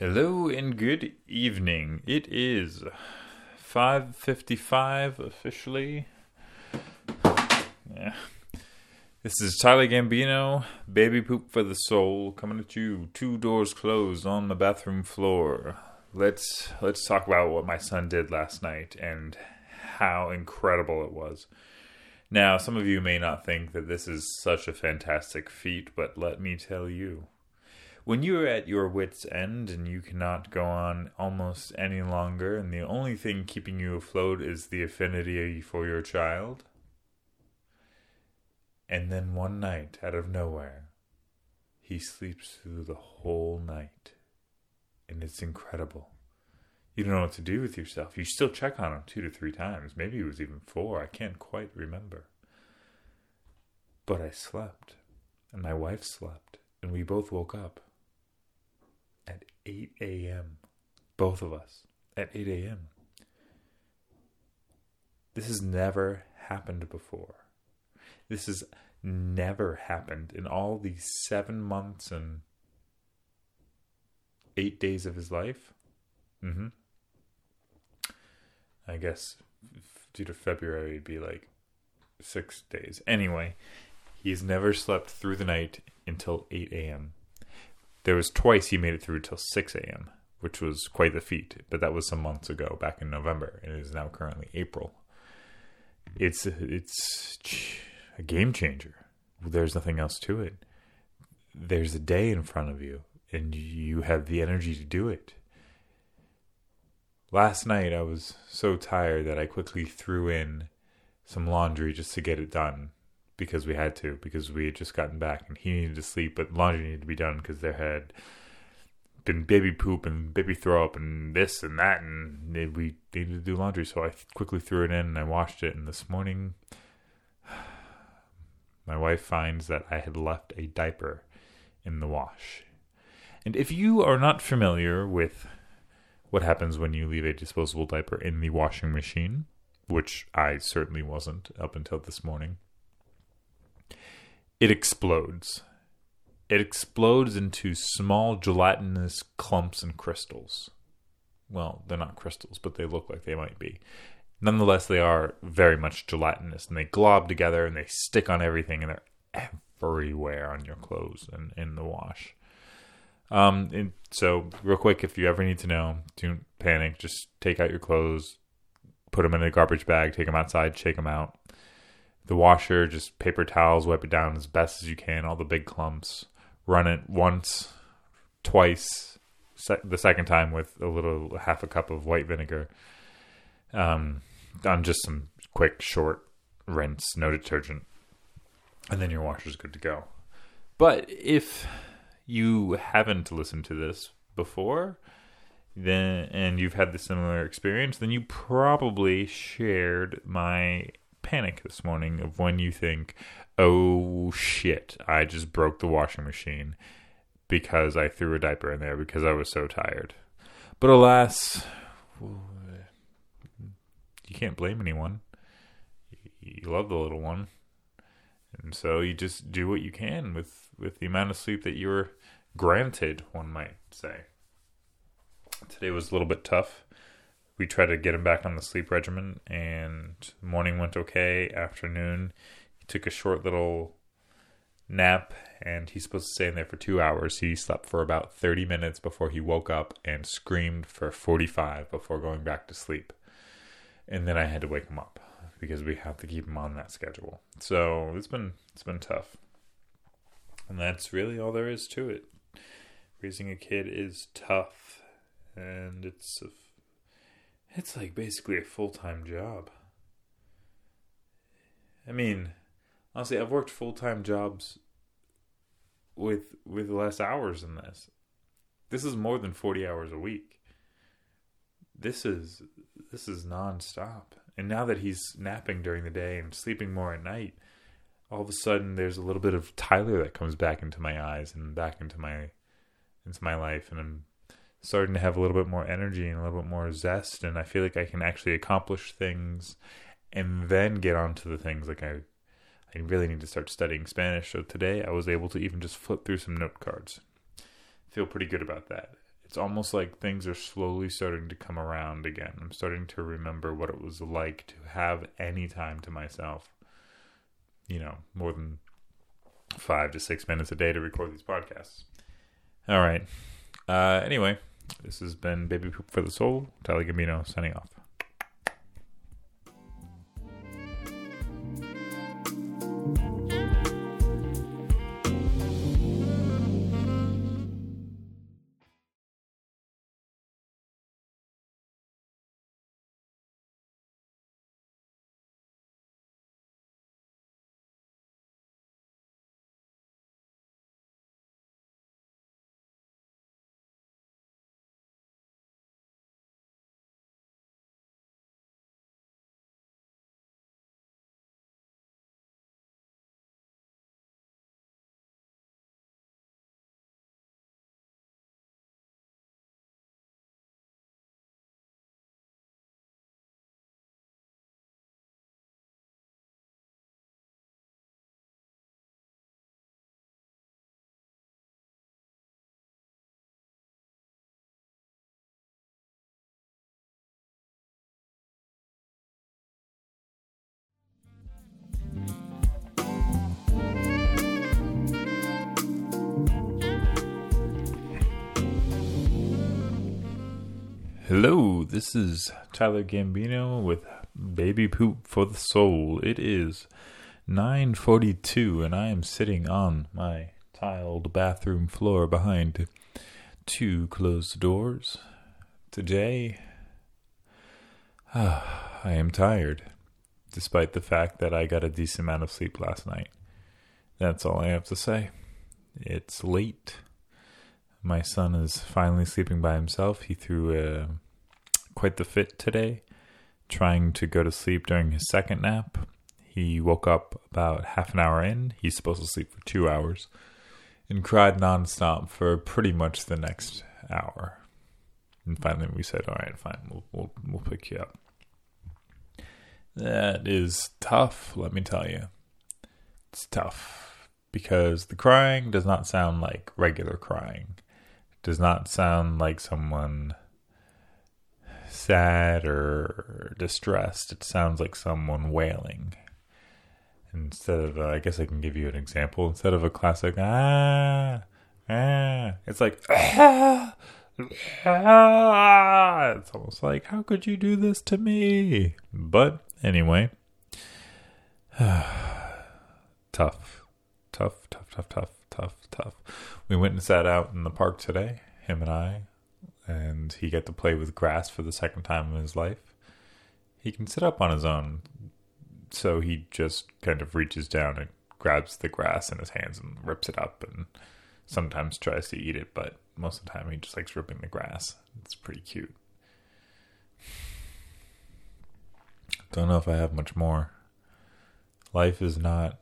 Hello and good evening. It is 5:55 officially. Yeah. This is Tyler Gambino, Baby Poop for the Soul, coming at you, two doors closed on the bathroom floor. Let's let's talk about what my son did last night and how incredible it was. Now, some of you may not think that this is such a fantastic feat, but let me tell you. When you are at your wits' end and you cannot go on almost any longer, and the only thing keeping you afloat is the affinity for your child, and then one night, out of nowhere, he sleeps through the whole night. And it's incredible. You don't know what to do with yourself. You still check on him two to three times. Maybe it was even four. I can't quite remember. But I slept, and my wife slept, and we both woke up at 8 a.m. Both of us at 8 a.m. This has never happened before. This has never happened in all these seven months and eight days of his life. Mm-hmm. I guess due to February, it'd be like six days. Anyway, he's never slept through the night until 8 a.m. There was twice he made it through till 6 a.m., which was quite the feat, but that was some months ago, back in November, and it is now currently April. It's it's a game changer. There's nothing else to it. There's a day in front of you, and you have the energy to do it. Last night, I was so tired that I quickly threw in some laundry just to get it done because we had to, because we had just gotten back and he needed to sleep, but laundry needed to be done because there had been baby poop and baby throw up and this and that, and we needed to do laundry. So I quickly threw it in and I washed it. And this morning, my wife finds that I had left a diaper in the wash. And if you are not familiar with what happens when you leave a disposable diaper in the washing machine, which I certainly wasn't up until this morning, it explodes. It explodes into small gelatinous clumps and crystals. Well, they're not crystals, but they look like they might be. Nonetheless, they are very much gelatinous and they glob together and they stick on everything and they're everywhere on your clothes and in the wash. Um, and so real quick, if you ever need to know, don't panic. Just take out your clothes, put them in a garbage bag, take them outside, shake them out. The washer, just paper towels, wipe it down as best as you can, all the big clumps. Run it once, twice, the second time with a little half a cup of white vinegar. Um, on just some quick, short rinse, no detergent, and then your washer's good to go. But if you haven't listened to this before, then and you've had the similar experience, then you probably shared my panic this morning of when you think, "Oh shit, I just broke the washing machine because I threw a diaper in there because I was so tired." But alas, you can't blame anyone. You love the little one. And so you just do what you can with, with the amount of sleep that you're granted, one might say. Today was a little bit tough. We tried to get him back on the sleep regimen, and morning went okay. Afternoon, he took a short little nap, and he's supposed to stay in there for two hours. He slept for about 30 minutes before he woke up and screamed for 45 before going back to sleep. And then I had to wake him up because we have to keep him on that schedule. So it's been it's been tough. And that's really all there is to it. Raising a kid is tough and it's a, it's like basically a full-time job. I mean, honestly, I've worked full-time jobs with with less hours than this. This is more than 40 hours a week. This is this is nonstop. And now that he's napping during the day and sleeping more at night, all of a sudden there's a little bit of Tyler that comes back into my eyes and back into my into my life and I'm starting to have a little bit more energy and a little bit more zest and I feel like I can actually accomplish things and then get on to the things like I I really need to start studying Spanish. So today I was able to even just flip through some note cards. Feel pretty good about that. it's almost like things are slowly starting to come around again. I'm starting to remember what it was like to have any time to myself. You know, more than five to six minutes a day to record these podcasts. All right. Uh, anyway, this has been Baby Poop for the Soul. Tyler Gambino signing off. Hello, this is Tyler Gambino with Baby Poop for the Soul. It is 9:42 and I am sitting on my tiled bathroom floor behind two closed doors. Today ah, I am tired despite the fact that I got a decent amount of sleep last night. That's all I have to say. It's late my son is finally sleeping by himself. He threw uh, quite the fit today, trying to go to sleep during his second nap. He woke up about half an hour in. He's supposed to sleep for two hours and cried nonstop for pretty much the next hour. And finally, we said, "All right, fine, we'll we'll, we'll pick you up." That is tough, let me tell you. It's tough because the crying does not sound like regular crying does not sound like someone sad or distressed. It sounds like someone wailing. Instead of, uh, I guess I can give you an example. Instead of a classic ah, ah, it's like ah, ah. It's almost like, how could you do this to me? But anyway, tough, tough, tough, tough, tough tough, tough. We went and sat out in the park today, him and I, and he got to play with grass for the second time in his life. He can sit up on his own, so he just kind of reaches down and grabs the grass in his hands and rips it up and sometimes tries to eat it, but most of the time he just likes ripping the grass. It's pretty cute. Don't know if I have much more. Life is not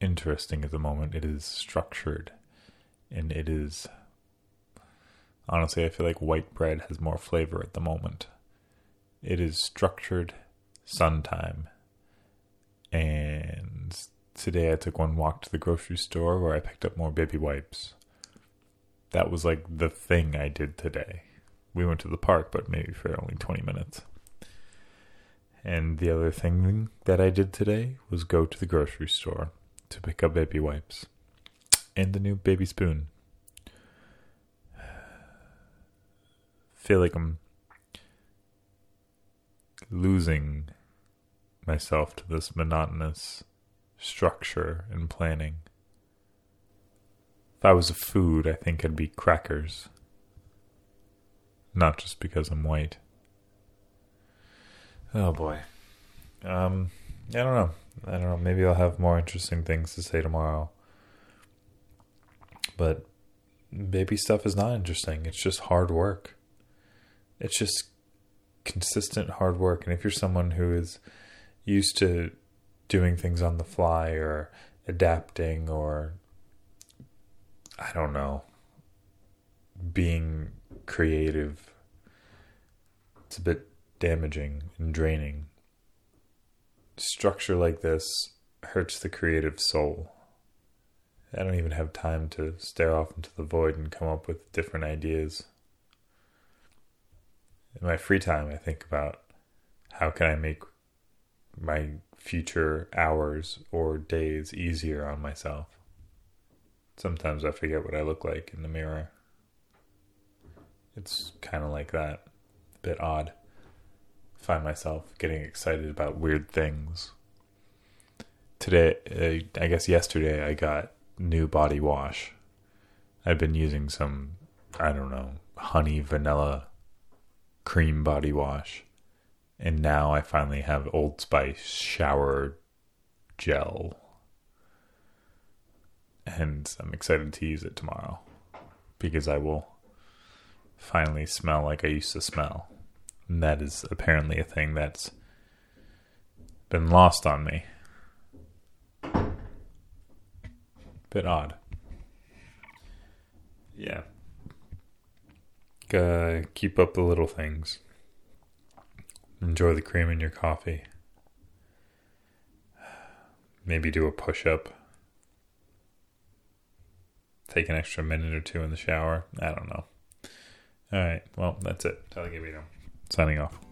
interesting at the moment. It is structured and it is honestly I feel like white bread has more flavor at the moment. It is structured sun time. And today I took one walk to the grocery store where I picked up more baby wipes. That was like the thing I did today. We went to the park, but maybe for only 20 minutes. And the other thing that I did today was go to the grocery store to pick up baby wipes and the new baby spoon. Feel like I'm losing myself to this monotonous structure and planning. If I was a food, I think I'd be crackers. Not just because I'm white. Oh boy. Um, I don't know. I don't know. Maybe I'll have more interesting things to say tomorrow. But baby stuff is not interesting. It's just hard work. It's just consistent hard work. And if you're someone who is used to doing things on the fly or adapting or, I don't know, being creative, it's a bit damaging and draining structure like this hurts the creative soul. I don't even have time to stare off into the void and come up with different ideas. In my free time, I think about how can I make my future hours or days easier on myself. Sometimes I forget what I look like in the mirror. It's kind of like that. A bit odd. Find myself getting excited about weird things. Today, uh, I guess yesterday, I got new body wash. I've been using some, I don't know, honey vanilla cream body wash. And now I finally have Old Spice shower gel. And I'm excited to use it tomorrow because I will finally smell like I used to smell. And that is apparently a thing that's been lost on me. Bit odd. Yeah. Uh, keep up the little things. Enjoy the cream in your coffee. Maybe do a push up. Take an extra minute or two in the shower. I don't know. All right. Well, that's it. Signing off.